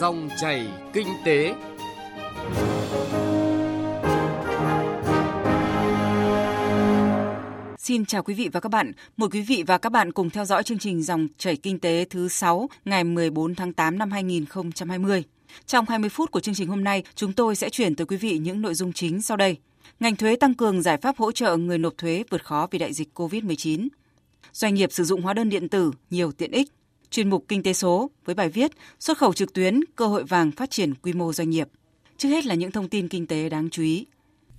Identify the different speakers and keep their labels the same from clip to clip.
Speaker 1: Dòng chảy kinh tế.
Speaker 2: Xin chào quý vị và các bạn. Mời quý vị và các bạn cùng theo dõi chương trình Dòng chảy kinh tế thứ 6 ngày 14 tháng 8 năm 2020. Trong 20 phút của chương trình hôm nay, chúng tôi sẽ chuyển tới quý vị những nội dung chính sau đây. Ngành thuế tăng cường giải pháp hỗ trợ người nộp thuế vượt khó vì đại dịch COVID-19. Doanh nghiệp sử dụng hóa đơn điện tử nhiều tiện ích. Chuyên mục Kinh tế số với bài viết Xuất khẩu trực tuyến, cơ hội vàng phát triển quy mô doanh nghiệp. Trước hết là những thông tin kinh tế đáng chú ý.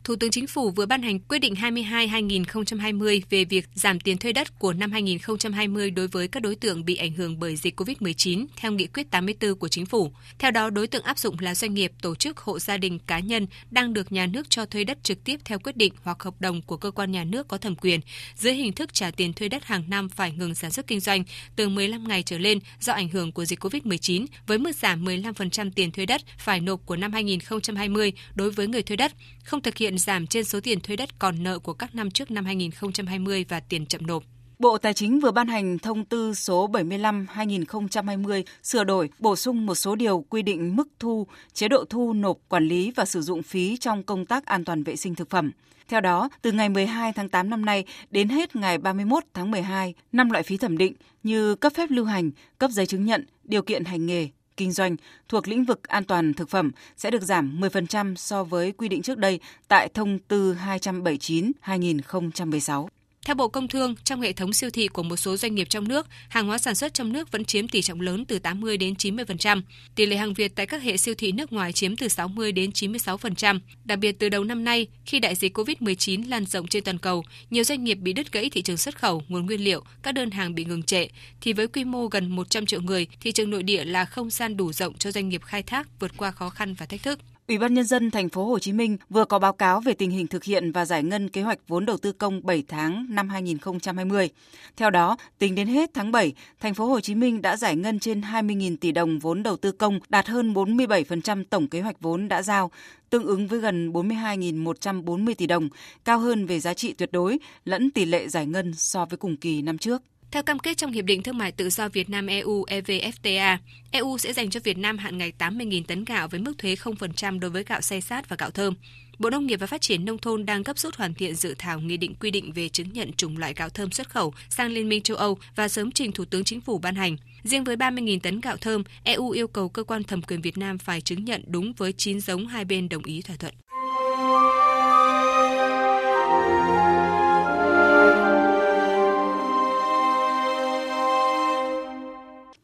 Speaker 3: Thủ tướng Chính phủ vừa ban hành quyết định 22-2020 về việc giảm tiền thuê đất của năm 2020 đối với các đối tượng bị ảnh hưởng bởi dịch COVID-19 theo nghị quyết 84 của Chính phủ. Theo đó, đối tượng áp dụng là doanh nghiệp, tổ chức, hộ gia đình, cá nhân đang được nhà nước cho thuê đất trực tiếp theo quyết định hoặc hợp đồng của cơ quan nhà nước có thẩm quyền dưới hình thức trả tiền thuê đất hàng năm phải ngừng sản xuất kinh doanh từ 15 ngày trở lên do ảnh hưởng của dịch COVID-19 với mức giảm 15% tiền thuê đất phải nộp của năm 2020 đối với người thuê đất, không thực hiện giảm trên số tiền thuế đất còn nợ của các năm trước năm 2020 và tiền chậm nộp.
Speaker 2: Bộ Tài chính vừa ban hành thông tư số 75-2020 sửa đổi, bổ sung một số điều quy định mức thu, chế độ thu nộp, quản lý và sử dụng phí trong công tác an toàn vệ sinh thực phẩm. Theo đó, từ ngày 12 tháng 8 năm nay đến hết ngày 31 tháng 12, năm loại phí thẩm định như cấp phép lưu hành, cấp giấy chứng nhận, điều kiện hành nghề, kinh doanh thuộc lĩnh vực an toàn thực phẩm sẽ được giảm 10% so với quy định trước đây tại thông tư 279/2016.
Speaker 3: Theo Bộ Công Thương, trong hệ thống siêu thị của một số doanh nghiệp trong nước, hàng hóa sản xuất trong nước vẫn chiếm tỷ trọng lớn từ 80 đến 90%. Tỷ lệ hàng Việt tại các hệ siêu thị nước ngoài chiếm từ 60 đến 96%. Đặc biệt từ đầu năm nay, khi đại dịch COVID-19 lan rộng trên toàn cầu, nhiều doanh nghiệp bị đứt gãy thị trường xuất khẩu, nguồn nguyên liệu, các đơn hàng bị ngừng trệ, thì với quy mô gần 100 triệu người, thị trường nội địa là không gian đủ rộng cho doanh nghiệp khai thác vượt qua khó khăn và thách thức.
Speaker 2: Ủy ban nhân dân thành phố Hồ Chí Minh vừa có báo cáo về tình hình thực hiện và giải ngân kế hoạch vốn đầu tư công 7 tháng năm 2020. Theo đó, tính đến hết tháng 7, thành phố Hồ Chí Minh đã giải ngân trên 20.000 tỷ đồng vốn đầu tư công, đạt hơn 47% tổng kế hoạch vốn đã giao, tương ứng với gần 42.140 tỷ đồng, cao hơn về giá trị tuyệt đối lẫn tỷ lệ giải ngân so với cùng kỳ năm trước.
Speaker 3: Theo cam kết trong Hiệp định Thương mại Tự do Việt Nam EU EVFTA, EU sẽ dành cho Việt Nam hạn ngạch 80.000 tấn gạo với mức thuế 0% đối với gạo xay sát và gạo thơm. Bộ Nông nghiệp và Phát triển Nông thôn đang gấp rút hoàn thiện dự thảo nghị định quy định về chứng nhận chủng loại gạo thơm xuất khẩu sang Liên minh châu Âu và sớm trình Thủ tướng Chính phủ ban hành. Riêng với 30.000 tấn gạo thơm, EU yêu cầu cơ quan thẩm quyền Việt Nam phải chứng nhận đúng với 9 giống hai bên đồng ý thỏa thuận.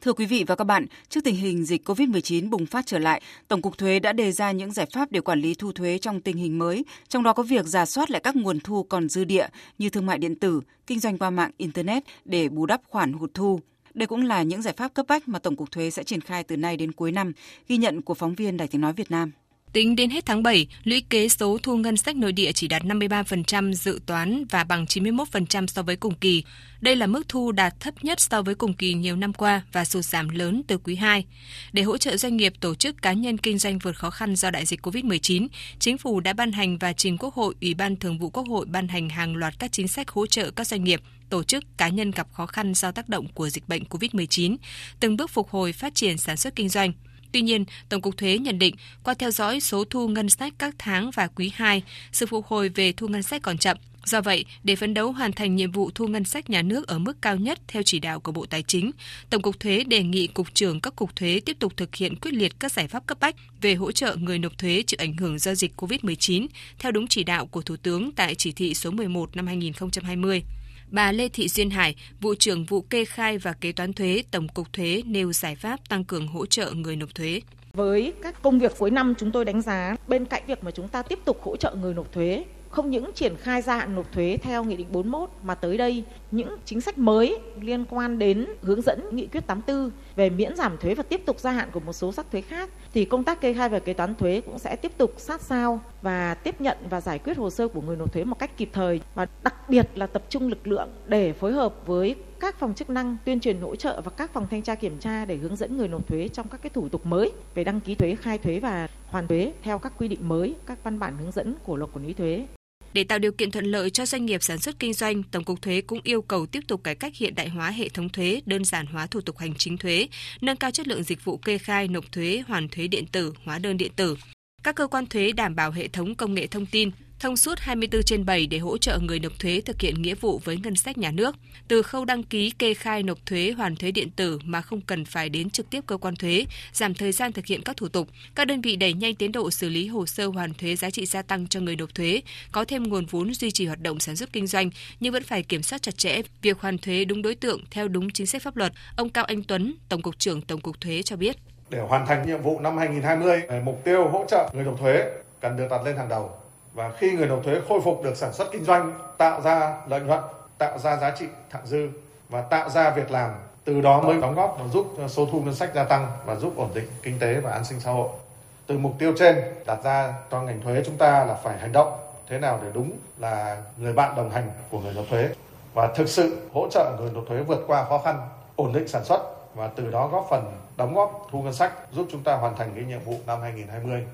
Speaker 2: Thưa quý vị và các bạn, trước tình hình dịch COVID-19 bùng phát trở lại, Tổng cục Thuế đã đề ra những giải pháp để quản lý thu thuế trong tình hình mới, trong đó có việc giả soát lại các nguồn thu còn dư địa như thương mại điện tử, kinh doanh qua mạng Internet để bù đắp khoản hụt thu. Đây cũng là những giải pháp cấp bách mà Tổng cục Thuế sẽ triển khai từ nay đến cuối năm, ghi nhận của phóng viên Đài Tiếng Nói Việt Nam.
Speaker 3: Tính đến hết tháng 7, lũy kế số thu ngân sách nội địa chỉ đạt 53% dự toán và bằng 91% so với cùng kỳ. Đây là mức thu đạt thấp nhất so với cùng kỳ nhiều năm qua và sụt giảm lớn từ quý 2. Để hỗ trợ doanh nghiệp, tổ chức cá nhân kinh doanh vượt khó khăn do đại dịch COVID-19, Chính phủ đã ban hành và trình Quốc hội, Ủy ban Thường vụ Quốc hội ban hành hàng loạt các chính sách hỗ trợ các doanh nghiệp, tổ chức cá nhân gặp khó khăn do tác động của dịch bệnh COVID-19, từng bước phục hồi phát triển sản xuất kinh doanh. Tuy nhiên, Tổng cục Thuế nhận định qua theo dõi số thu ngân sách các tháng và quý 2, sự phục hồi về thu ngân sách còn chậm. Do vậy, để phấn đấu hoàn thành nhiệm vụ thu ngân sách nhà nước ở mức cao nhất theo chỉ đạo của Bộ Tài chính, Tổng cục Thuế đề nghị Cục trưởng các cục thuế tiếp tục thực hiện quyết liệt các giải pháp cấp bách về hỗ trợ người nộp thuế chịu ảnh hưởng do dịch COVID-19 theo đúng chỉ đạo của Thủ tướng tại chỉ thị số 11 năm 2020 bà Lê Thị Duyên Hải, vụ trưởng vụ kê khai và kế toán thuế Tổng cục Thuế nêu giải pháp tăng cường hỗ trợ người nộp thuế.
Speaker 4: Với các công việc cuối năm chúng tôi đánh giá bên cạnh việc mà chúng ta tiếp tục hỗ trợ người nộp thuế không những triển khai gia hạn nộp thuế theo Nghị định 41 mà tới đây những chính sách mới liên quan đến hướng dẫn Nghị quyết 84 về miễn giảm thuế và tiếp tục gia hạn của một số sắc thuế khác thì công tác kê khai và kế toán thuế cũng sẽ tiếp tục sát sao và tiếp nhận và giải quyết hồ sơ của người nộp thuế một cách kịp thời và đặc biệt là tập trung lực lượng để phối hợp với các phòng chức năng tuyên truyền hỗ trợ và các phòng thanh tra kiểm tra để hướng dẫn người nộp thuế trong các cái thủ tục mới về đăng ký thuế, khai thuế và hoàn thuế theo các quy định mới, các văn bản hướng dẫn của luật quản lý thuế.
Speaker 3: Để tạo điều kiện thuận lợi cho doanh nghiệp sản xuất kinh doanh, Tổng cục Thuế cũng yêu cầu tiếp tục cải cách hiện đại hóa hệ thống thuế, đơn giản hóa thủ tục hành chính thuế, nâng cao chất lượng dịch vụ kê khai, nộp thuế, hoàn thuế điện tử, hóa đơn điện tử. Các cơ quan thuế đảm bảo hệ thống công nghệ thông tin, thông suốt 24 trên 7 để hỗ trợ người nộp thuế thực hiện nghĩa vụ với ngân sách nhà nước, từ khâu đăng ký kê khai nộp thuế hoàn thuế điện tử mà không cần phải đến trực tiếp cơ quan thuế, giảm thời gian thực hiện các thủ tục. Các đơn vị đẩy nhanh tiến độ xử lý hồ sơ hoàn thuế giá trị gia tăng cho người nộp thuế, có thêm nguồn vốn duy trì hoạt động sản xuất kinh doanh nhưng vẫn phải kiểm soát chặt chẽ việc hoàn thuế đúng đối tượng theo đúng chính sách pháp luật. Ông Cao Anh Tuấn, Tổng cục trưởng Tổng cục Thuế cho biết.
Speaker 5: Để hoàn thành nhiệm vụ năm 2020, mục tiêu hỗ trợ người nộp thuế cần được đặt lên hàng đầu và khi người nộp thuế khôi phục được sản xuất kinh doanh, tạo ra lợi nhuận, tạo ra giá trị thặng dư và tạo ra việc làm, từ đó mới đóng góp và giúp số thu ngân sách gia tăng và giúp ổn định kinh tế và an sinh xã hội. Từ mục tiêu trên đặt ra cho ngành thuế chúng ta là phải hành động thế nào để đúng là người bạn đồng hành của người nộp thuế và thực sự hỗ trợ người nộp thuế vượt qua khó khăn, ổn định sản xuất và từ đó góp phần đóng góp thu ngân sách giúp chúng ta hoàn thành cái nhiệm vụ năm 2020.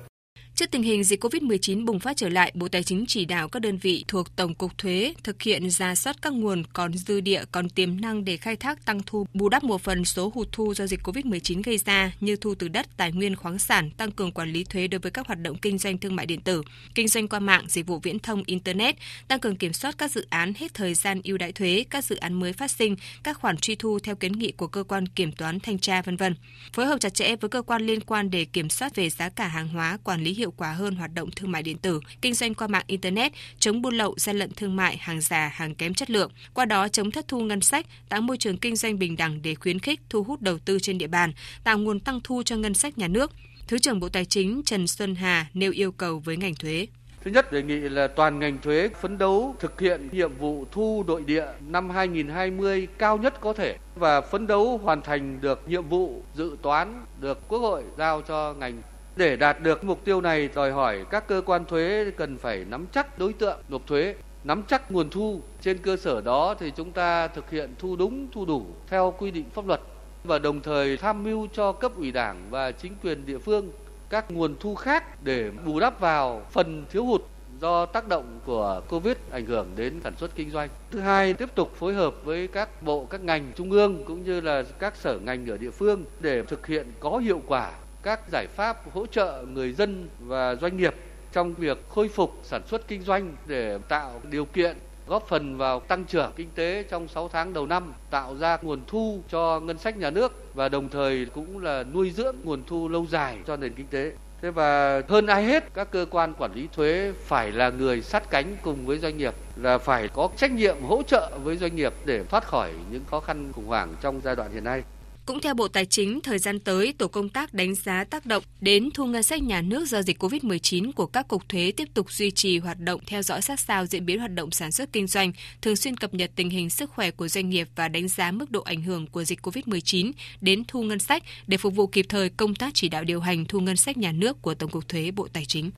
Speaker 3: Trước tình hình dịch COVID-19 bùng phát trở lại, Bộ Tài chính chỉ đạo các đơn vị thuộc Tổng cục Thuế thực hiện ra soát các nguồn còn dư địa, còn tiềm năng để khai thác tăng thu, bù đắp một phần số hụt thu do dịch COVID-19 gây ra như thu từ đất, tài nguyên khoáng sản, tăng cường quản lý thuế đối với các hoạt động kinh doanh thương mại điện tử, kinh doanh qua mạng, dịch vụ viễn thông, internet, tăng cường kiểm soát các dự án hết thời gian ưu đãi thuế, các dự án mới phát sinh, các khoản truy thu theo kiến nghị của cơ quan kiểm toán thanh tra vân vân. Phối hợp chặt chẽ với cơ quan liên quan để kiểm soát về giá cả hàng hóa, quản lý hiệu hiệu quả hơn hoạt động thương mại điện tử, kinh doanh qua mạng Internet, chống buôn lậu, gian lận thương mại, hàng giả, hàng kém chất lượng, qua đó chống thất thu ngân sách, tạo môi trường kinh doanh bình đẳng để khuyến khích thu hút đầu tư trên địa bàn, tạo nguồn tăng thu cho ngân sách nhà nước. Thứ trưởng Bộ Tài chính Trần Xuân Hà nêu yêu cầu với ngành thuế.
Speaker 6: Thứ nhất đề nghị là toàn ngành thuế phấn đấu thực hiện nhiệm vụ thu nội địa năm 2020 cao nhất có thể và phấn đấu hoàn thành được nhiệm vụ dự toán được Quốc hội giao cho ngành để đạt được mục tiêu này đòi hỏi các cơ quan thuế cần phải nắm chắc đối tượng nộp thuế, nắm chắc nguồn thu. Trên cơ sở đó thì chúng ta thực hiện thu đúng, thu đủ theo quy định pháp luật và đồng thời tham mưu cho cấp ủy đảng và chính quyền địa phương các nguồn thu khác để bù đắp vào phần thiếu hụt do tác động của Covid ảnh hưởng đến sản xuất kinh doanh. Thứ hai, tiếp tục phối hợp với các bộ, các ngành trung ương cũng như là các sở ngành ở địa phương để thực hiện có hiệu quả các giải pháp hỗ trợ người dân và doanh nghiệp trong việc khôi phục sản xuất kinh doanh để tạo điều kiện góp phần vào tăng trưởng kinh tế trong 6 tháng đầu năm, tạo ra nguồn thu cho ngân sách nhà nước và đồng thời cũng là nuôi dưỡng nguồn thu lâu dài cho nền kinh tế. Thế và hơn ai hết các cơ quan quản lý thuế phải là người sát cánh cùng với doanh nghiệp là phải có trách nhiệm hỗ trợ với doanh nghiệp để thoát khỏi những khó khăn khủng hoảng trong giai đoạn hiện nay.
Speaker 3: Cũng theo Bộ Tài chính, thời gian tới, tổ công tác đánh giá tác động đến thu ngân sách nhà nước do dịch COVID-19 của các cục thuế tiếp tục duy trì hoạt động theo dõi sát sao diễn biến hoạt động sản xuất kinh doanh, thường xuyên cập nhật tình hình sức khỏe của doanh nghiệp và đánh giá mức độ ảnh hưởng của dịch COVID-19 đến thu ngân sách để phục vụ kịp thời công tác chỉ đạo điều hành thu ngân sách nhà nước của Tổng cục Thuế Bộ Tài chính.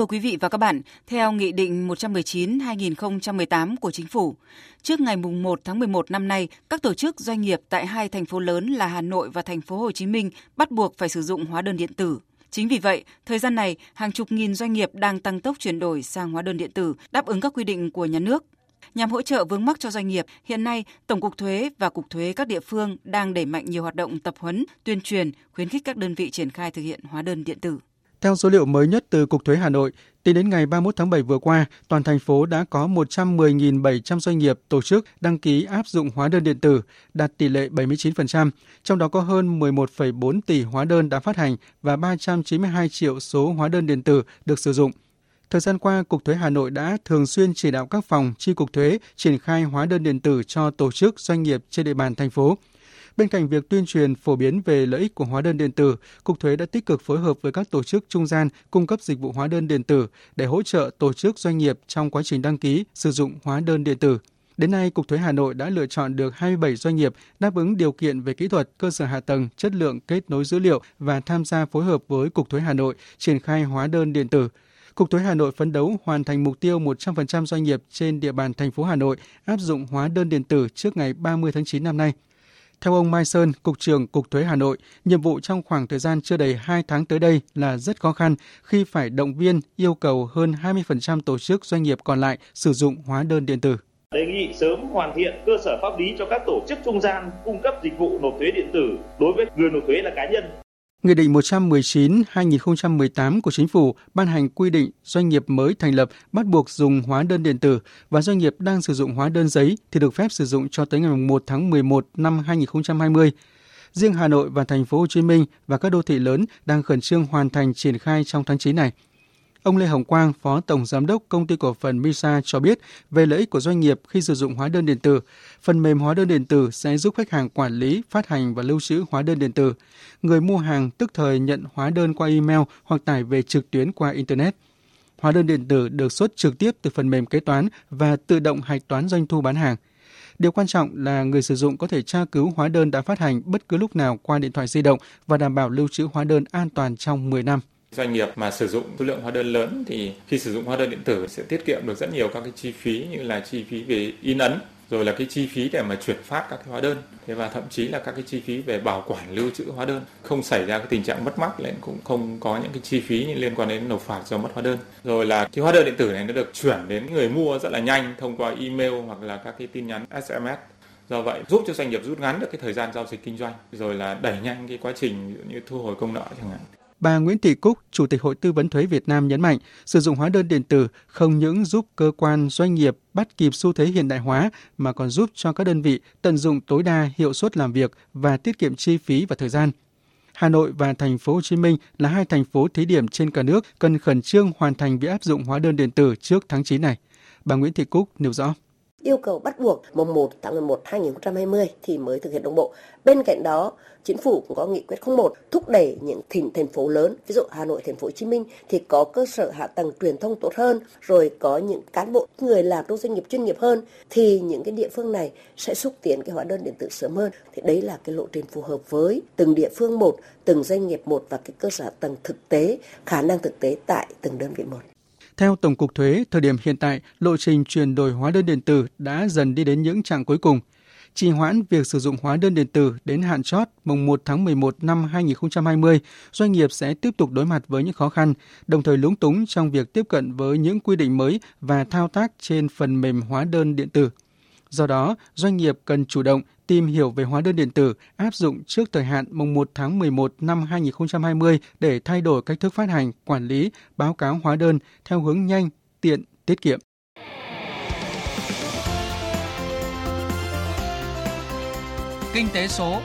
Speaker 2: Thưa quý vị và các bạn, theo Nghị định 119-2018 của Chính phủ, trước ngày 1 tháng 11 năm nay, các tổ chức doanh nghiệp tại hai thành phố lớn là Hà Nội và thành phố Hồ Chí Minh bắt buộc phải sử dụng hóa đơn điện tử. Chính vì vậy, thời gian này, hàng chục nghìn doanh nghiệp đang tăng tốc chuyển đổi sang hóa đơn điện tử, đáp ứng các quy định của nhà nước. Nhằm hỗ trợ vướng mắc cho doanh nghiệp, hiện nay Tổng cục Thuế và Cục Thuế các địa phương đang đẩy mạnh nhiều hoạt động tập huấn, tuyên truyền, khuyến khích các đơn vị triển khai thực hiện hóa đơn điện tử.
Speaker 7: Theo số liệu mới nhất từ Cục Thuế Hà Nội, tính đến ngày 31 tháng 7 vừa qua, toàn thành phố đã có 110.700 doanh nghiệp tổ chức đăng ký áp dụng hóa đơn điện tử, đạt tỷ lệ 79%, trong đó có hơn 11,4 tỷ hóa đơn đã phát hành và 392 triệu số hóa đơn điện tử được sử dụng. Thời gian qua, Cục Thuế Hà Nội đã thường xuyên chỉ đạo các phòng, chi cục thuế triển khai hóa đơn điện tử cho tổ chức doanh nghiệp trên địa bàn thành phố – Bên cạnh việc tuyên truyền phổ biến về lợi ích của hóa đơn điện tử, Cục Thuế đã tích cực phối hợp với các tổ chức trung gian cung cấp dịch vụ hóa đơn điện tử để hỗ trợ tổ chức doanh nghiệp trong quá trình đăng ký sử dụng hóa đơn điện tử. Đến nay, Cục Thuế Hà Nội đã lựa chọn được 27 doanh nghiệp đáp ứng điều kiện về kỹ thuật, cơ sở hạ tầng, chất lượng kết nối dữ liệu và tham gia phối hợp với Cục Thuế Hà Nội triển khai hóa đơn điện tử. Cục Thuế Hà Nội phấn đấu hoàn thành mục tiêu 100% doanh nghiệp trên địa bàn thành phố Hà Nội áp dụng hóa đơn điện tử trước ngày 30 tháng 9 năm nay. Theo ông Mai Sơn, Cục trưởng Cục Thuế Hà Nội, nhiệm vụ trong khoảng thời gian chưa đầy 2 tháng tới đây là rất khó khăn khi phải động viên yêu cầu hơn 20% tổ chức doanh nghiệp còn lại sử dụng hóa đơn điện tử.
Speaker 8: Đề nghị sớm hoàn thiện cơ sở pháp lý cho các tổ chức trung gian cung cấp dịch vụ nộp thuế điện tử đối với người nộp thuế là cá nhân.
Speaker 7: Nghị định 119-2018 của Chính phủ ban hành quy định doanh nghiệp mới thành lập bắt buộc dùng hóa đơn điện tử và doanh nghiệp đang sử dụng hóa đơn giấy thì được phép sử dụng cho tới ngày 1 tháng 11 năm 2020. Riêng Hà Nội và thành phố Hồ Chí Minh và các đô thị lớn đang khẩn trương hoàn thành triển khai trong tháng 9 này. Ông Lê Hồng Quang, Phó Tổng Giám đốc Công ty Cổ phần Misa cho biết về lợi ích của doanh nghiệp khi sử dụng hóa đơn điện tử. Phần mềm hóa đơn điện tử sẽ giúp khách hàng quản lý, phát hành và lưu trữ hóa đơn điện tử. Người mua hàng tức thời nhận hóa đơn qua email hoặc tải về trực tuyến qua Internet. Hóa đơn điện tử được xuất trực tiếp từ phần mềm kế toán và tự động hạch toán doanh thu bán hàng. Điều quan trọng là người sử dụng có thể tra cứu hóa đơn đã phát hành bất cứ lúc nào qua điện thoại di động và đảm bảo lưu trữ hóa đơn an toàn trong 10 năm.
Speaker 9: Doanh nghiệp mà sử dụng số lượng hóa đơn lớn thì khi sử dụng hóa đơn điện tử sẽ tiết kiệm được rất nhiều các cái chi phí như là chi phí về in ấn, rồi là cái chi phí để mà chuyển phát các cái hóa đơn. Thế và thậm chí là các cái chi phí về bảo quản lưu trữ hóa đơn. Không xảy ra cái tình trạng mất mát lại cũng không có những cái chi phí liên quan đến nộp phạt do mất hóa đơn. Rồi là cái hóa đơn điện tử này nó được chuyển đến người mua rất là nhanh thông qua email hoặc là các cái tin nhắn SMS do vậy giúp cho doanh nghiệp rút ngắn được cái thời gian giao dịch kinh doanh, rồi là đẩy nhanh cái quá trình như thu hồi công nợ chẳng hạn.
Speaker 7: Bà Nguyễn Thị Cúc, Chủ tịch Hội Tư vấn Thuế Việt Nam nhấn mạnh, sử dụng hóa đơn điện tử không những giúp cơ quan doanh nghiệp bắt kịp xu thế hiện đại hóa mà còn giúp cho các đơn vị tận dụng tối đa hiệu suất làm việc và tiết kiệm chi phí và thời gian. Hà Nội và thành phố Hồ Chí Minh là hai thành phố thí điểm trên cả nước cần khẩn trương hoàn thành việc áp dụng hóa đơn điện tử trước tháng 9 này. Bà Nguyễn Thị Cúc nêu rõ
Speaker 10: yêu cầu bắt buộc mùng 1 tháng 11 2020 thì mới thực hiện đồng bộ. Bên cạnh đó, chính phủ cũng có nghị quyết 01 thúc đẩy những tỉnh thành phố lớn, ví dụ Hà Nội, thành phố Hồ Chí Minh thì có cơ sở hạ tầng truyền thông tốt hơn, rồi có những cán bộ người làm trong doanh nghiệp chuyên nghiệp hơn thì những cái địa phương này sẽ xúc tiến cái hóa đơn điện tử sớm hơn. Thì đấy là cái lộ trình phù hợp với từng địa phương một, từng doanh nghiệp một và cái cơ sở hạ tầng thực tế, khả năng thực tế tại từng đơn vị một.
Speaker 7: Theo Tổng cục Thuế, thời điểm hiện tại, lộ trình chuyển đổi hóa đơn điện tử đã dần đi đến những trạng cuối cùng. Trì hoãn việc sử dụng hóa đơn điện tử đến hạn chót mùng 1 tháng 11 năm 2020, doanh nghiệp sẽ tiếp tục đối mặt với những khó khăn, đồng thời lúng túng trong việc tiếp cận với những quy định mới và thao tác trên phần mềm hóa đơn điện tử. Do đó, doanh nghiệp cần chủ động tìm hiểu về hóa đơn điện tử áp dụng trước thời hạn mùng 1 tháng 11 năm 2020 để thay đổi cách thức phát hành, quản lý, báo cáo hóa đơn theo hướng nhanh, tiện, tiết kiệm.
Speaker 1: Kinh tế số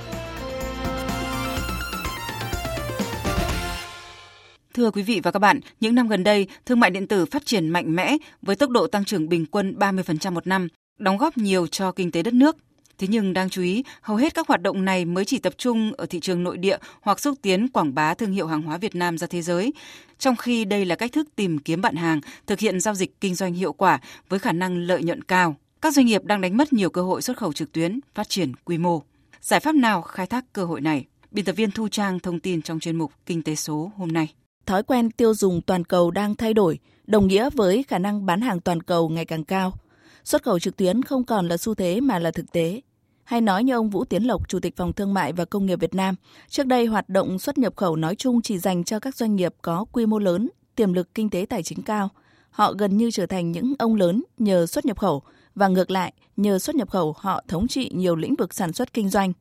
Speaker 2: Thưa quý vị và các bạn, những năm gần đây, thương mại điện tử phát triển mạnh mẽ với tốc độ tăng trưởng bình quân 30% một năm, đóng góp nhiều cho kinh tế đất nước. Thế nhưng đáng chú ý, hầu hết các hoạt động này mới chỉ tập trung ở thị trường nội địa hoặc xúc tiến quảng bá thương hiệu hàng hóa Việt Nam ra thế giới, trong khi đây là cách thức tìm kiếm bạn hàng, thực hiện giao dịch kinh doanh hiệu quả với khả năng lợi nhuận cao. Các doanh nghiệp đang đánh mất nhiều cơ hội xuất khẩu trực tuyến, phát triển quy mô. Giải pháp nào khai thác cơ hội này? Biên tập viên Thu Trang thông tin trong chuyên mục Kinh tế số hôm nay.
Speaker 11: Thói quen tiêu dùng toàn cầu đang thay đổi, đồng nghĩa với khả năng bán hàng toàn cầu ngày càng cao – Xuất khẩu trực tuyến không còn là xu thế mà là thực tế. Hay nói như ông Vũ Tiến Lộc, Chủ tịch Phòng Thương mại và Công nghiệp Việt Nam, trước đây hoạt động xuất nhập khẩu nói chung chỉ dành cho các doanh nghiệp có quy mô lớn, tiềm lực kinh tế tài chính cao. Họ gần như trở thành những ông lớn nhờ xuất nhập khẩu và ngược lại, nhờ xuất nhập khẩu họ thống trị nhiều lĩnh vực sản xuất kinh doanh.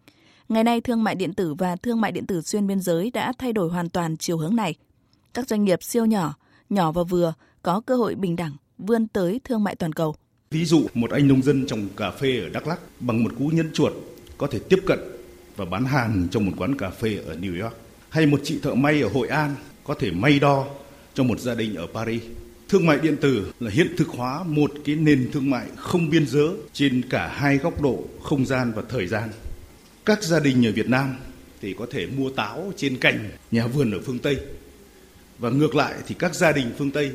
Speaker 11: Ngày nay, thương mại điện tử và thương mại điện tử xuyên biên giới đã thay đổi hoàn toàn chiều hướng này. Các doanh nghiệp siêu nhỏ, nhỏ và vừa có cơ hội bình đẳng vươn tới thương mại toàn cầu.
Speaker 12: Ví dụ, một anh nông dân trồng cà phê ở Đắk Lắk bằng một cú nhấn chuột có thể tiếp cận và bán hàng trong một quán cà phê ở New York. Hay một chị thợ may ở Hội An có thể may đo cho một gia đình ở Paris. Thương mại điện tử là hiện thực hóa một cái nền thương mại không biên giới trên cả hai góc độ, không gian và thời gian. Các gia đình ở Việt Nam thì có thể mua táo trên cành nhà vườn ở phương Tây. Và ngược lại thì các gia đình phương Tây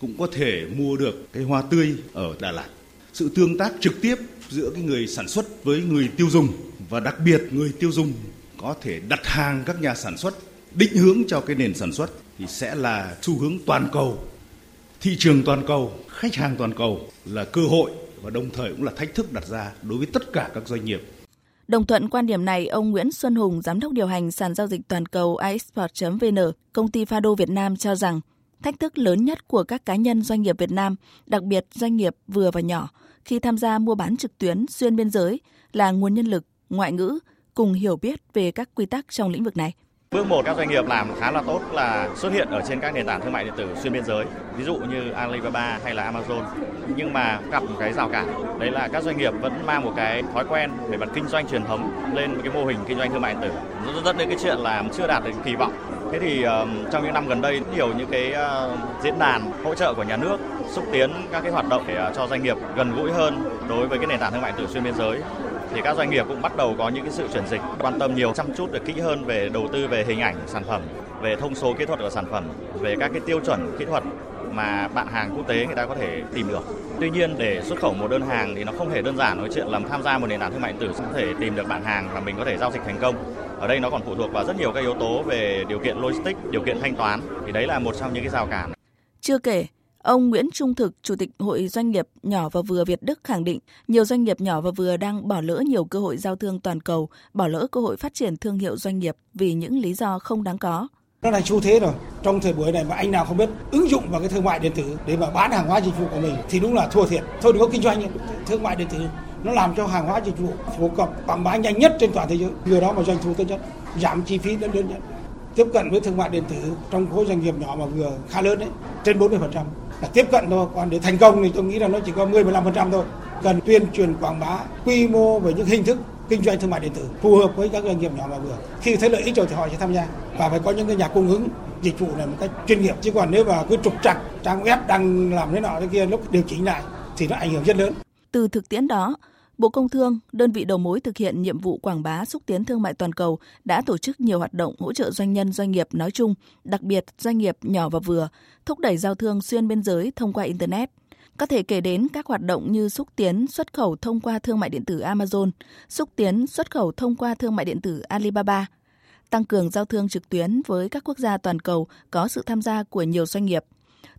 Speaker 12: cũng có thể mua được cái hoa tươi ở Đà Lạt. Sự tương tác trực tiếp giữa cái người sản xuất với người tiêu dùng và đặc biệt người tiêu dùng có thể đặt hàng các nhà sản xuất định hướng cho cái nền sản xuất thì sẽ là xu hướng toàn cầu. Thị trường toàn cầu, khách hàng toàn cầu là cơ hội và đồng thời cũng là thách thức đặt ra đối với tất cả các doanh nghiệp
Speaker 11: Đồng thuận quan điểm này, ông Nguyễn Xuân Hùng, giám đốc điều hành sàn giao dịch toàn cầu iExport.vn, công ty Fado Việt Nam cho rằng thách thức lớn nhất của các cá nhân doanh nghiệp Việt Nam, đặc biệt doanh nghiệp vừa và nhỏ khi tham gia mua bán trực tuyến xuyên biên giới là nguồn nhân lực, ngoại ngữ cùng hiểu biết về các quy tắc trong lĩnh vực này.
Speaker 13: Bước một các doanh nghiệp làm khá là tốt là xuất hiện ở trên các nền tảng thương mại điện tử xuyên biên giới, ví dụ như Alibaba hay là Amazon. Nhưng mà gặp một cái rào cản, đấy là các doanh nghiệp vẫn mang một cái thói quen về mặt kinh doanh truyền thống lên cái mô hình kinh doanh thương mại điện tử. Rất dẫn đến cái chuyện là chưa đạt được kỳ vọng. Thế thì uh, trong những năm gần đây nhiều những cái uh, diễn đàn hỗ trợ của nhà nước xúc tiến các cái hoạt động để uh, cho doanh nghiệp gần gũi hơn đối với cái nền tảng thương mại điện tử xuyên biên giới thì các doanh nghiệp cũng bắt đầu có những cái sự chuyển dịch quan tâm nhiều chăm chút được kỹ hơn về đầu tư về hình ảnh sản phẩm về thông số kỹ thuật của sản phẩm về các cái tiêu chuẩn kỹ thuật mà bạn hàng quốc tế người ta có thể tìm được. Tuy nhiên để xuất khẩu một đơn hàng thì nó không hề đơn giản nói chuyện là tham gia một nền tảng thương mại điện tử có thể tìm được bạn hàng và mình có thể giao dịch thành công. Ở đây nó còn phụ thuộc vào rất nhiều các yếu tố về điều kiện logistics, điều kiện thanh toán thì đấy là một trong những cái rào cản.
Speaker 11: Chưa kể, Ông Nguyễn Trung Thực, Chủ tịch Hội Doanh nghiệp nhỏ và vừa Việt Đức khẳng định, nhiều doanh nghiệp nhỏ và vừa đang bỏ lỡ nhiều cơ hội giao thương toàn cầu, bỏ lỡ cơ hội phát triển thương hiệu doanh nghiệp vì những lý do không đáng có.
Speaker 14: Nó là xu thế rồi. Trong thời buổi này mà anh nào không biết ứng dụng vào cái thương mại điện tử để mà bán hàng hóa dịch vụ của mình thì đúng là thua thiệt. Thôi đừng có kinh doanh thương mại điện tử nó làm cho hàng hóa dịch vụ phổ cập quảng bá nhanh nhất trên toàn thế giới. Nhờ đó mà doanh thu tốt nhất, giảm chi phí đến lớn nhất. Tiếp cận với thương mại điện tử trong khối doanh nghiệp nhỏ mà vừa khá lớn đấy, trên 40% là tiếp cận thôi còn để thành công thì tôi nghĩ là nó chỉ có 10 15% thôi. Cần tuyên truyền quảng bá quy mô về những hình thức kinh doanh thương mại điện tử phù hợp với các doanh nghiệp nhỏ và vừa. Khi thấy lợi ích rồi thì họ sẽ tham gia và phải có những cái nhà cung ứng dịch vụ này một cách chuyên nghiệp. Chứ còn nếu mà cứ trục trặc trang web đang làm thế nọ thế kia lúc điều chỉnh lại thì nó ảnh hưởng rất lớn
Speaker 11: từ thực tiễn đó Bộ Công Thương, đơn vị đầu mối thực hiện nhiệm vụ quảng bá xúc tiến thương mại toàn cầu, đã tổ chức nhiều hoạt động hỗ trợ doanh nhân doanh nghiệp nói chung, đặc biệt doanh nghiệp nhỏ và vừa, thúc đẩy giao thương xuyên biên giới thông qua Internet. Có thể kể đến các hoạt động như xúc tiến xuất khẩu thông qua thương mại điện tử Amazon, xúc tiến xuất khẩu thông qua thương mại điện tử Alibaba, tăng cường giao thương trực tuyến với các quốc gia toàn cầu có sự tham gia của nhiều doanh nghiệp,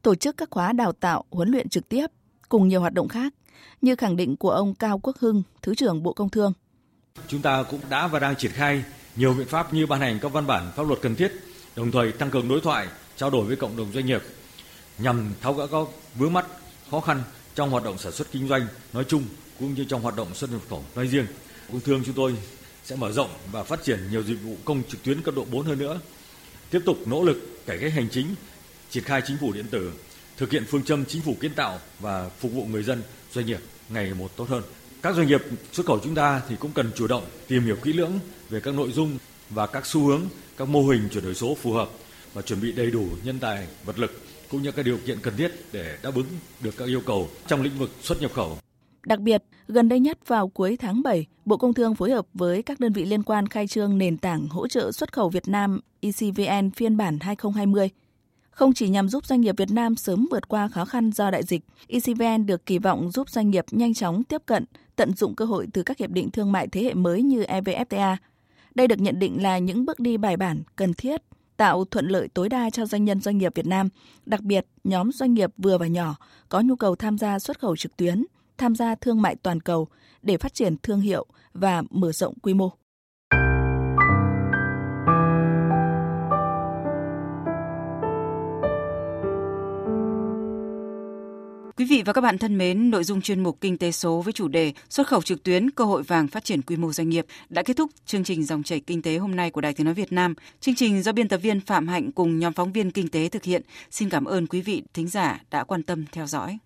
Speaker 11: tổ chức các khóa đào tạo, huấn luyện trực tiếp, cùng nhiều hoạt động khác như khẳng định của ông Cao Quốc Hưng, Thứ trưởng Bộ Công Thương.
Speaker 15: Chúng ta cũng đã và đang triển khai nhiều biện pháp như ban hành các văn bản pháp luật cần thiết, đồng thời tăng cường đối thoại, trao đổi với cộng đồng doanh nghiệp nhằm tháo gỡ các vướng mắt, khó khăn trong hoạt động sản xuất kinh doanh nói chung cũng như trong hoạt động xuất nhập khẩu nói riêng. Công Thương chúng tôi sẽ mở rộng và phát triển nhiều dịch vụ công trực tuyến cấp độ 4 hơn nữa, tiếp tục nỗ lực cải cách hành chính, triển khai chính phủ điện tử, thực hiện phương châm chính phủ kiến tạo và phục vụ người dân doanh nghiệp ngày một tốt hơn. Các doanh nghiệp xuất khẩu chúng ta thì cũng cần chủ động tìm hiểu kỹ lưỡng về các nội dung và các xu hướng, các mô hình chuyển đổi số phù hợp và chuẩn bị đầy đủ nhân tài, vật lực cũng như các điều kiện cần thiết để đáp ứng được các yêu cầu trong lĩnh vực xuất nhập khẩu.
Speaker 11: Đặc biệt, gần đây nhất vào cuối tháng 7, Bộ Công Thương phối hợp với các đơn vị liên quan khai trương nền tảng hỗ trợ xuất khẩu Việt Nam ECVN phiên bản 2020 không chỉ nhằm giúp doanh nghiệp Việt Nam sớm vượt qua khó khăn do đại dịch, ECVN được kỳ vọng giúp doanh nghiệp nhanh chóng tiếp cận, tận dụng cơ hội từ các hiệp định thương mại thế hệ mới như EVFTA. Đây được nhận định là những bước đi bài bản, cần thiết, tạo thuận lợi tối đa cho doanh nhân doanh nghiệp Việt Nam, đặc biệt nhóm doanh nghiệp vừa và nhỏ có nhu cầu tham gia xuất khẩu trực tuyến, tham gia thương mại toàn cầu để phát triển thương hiệu và mở rộng quy mô.
Speaker 2: Quý vị và các bạn thân mến, nội dung chuyên mục Kinh tế số với chủ đề Xuất khẩu trực tuyến, cơ hội vàng phát triển quy mô doanh nghiệp đã kết thúc chương trình dòng chảy kinh tế hôm nay của Đài Tiếng nói Việt Nam. Chương trình do biên tập viên Phạm Hạnh cùng nhóm phóng viên kinh tế thực hiện. Xin cảm ơn quý vị thính giả đã quan tâm theo dõi.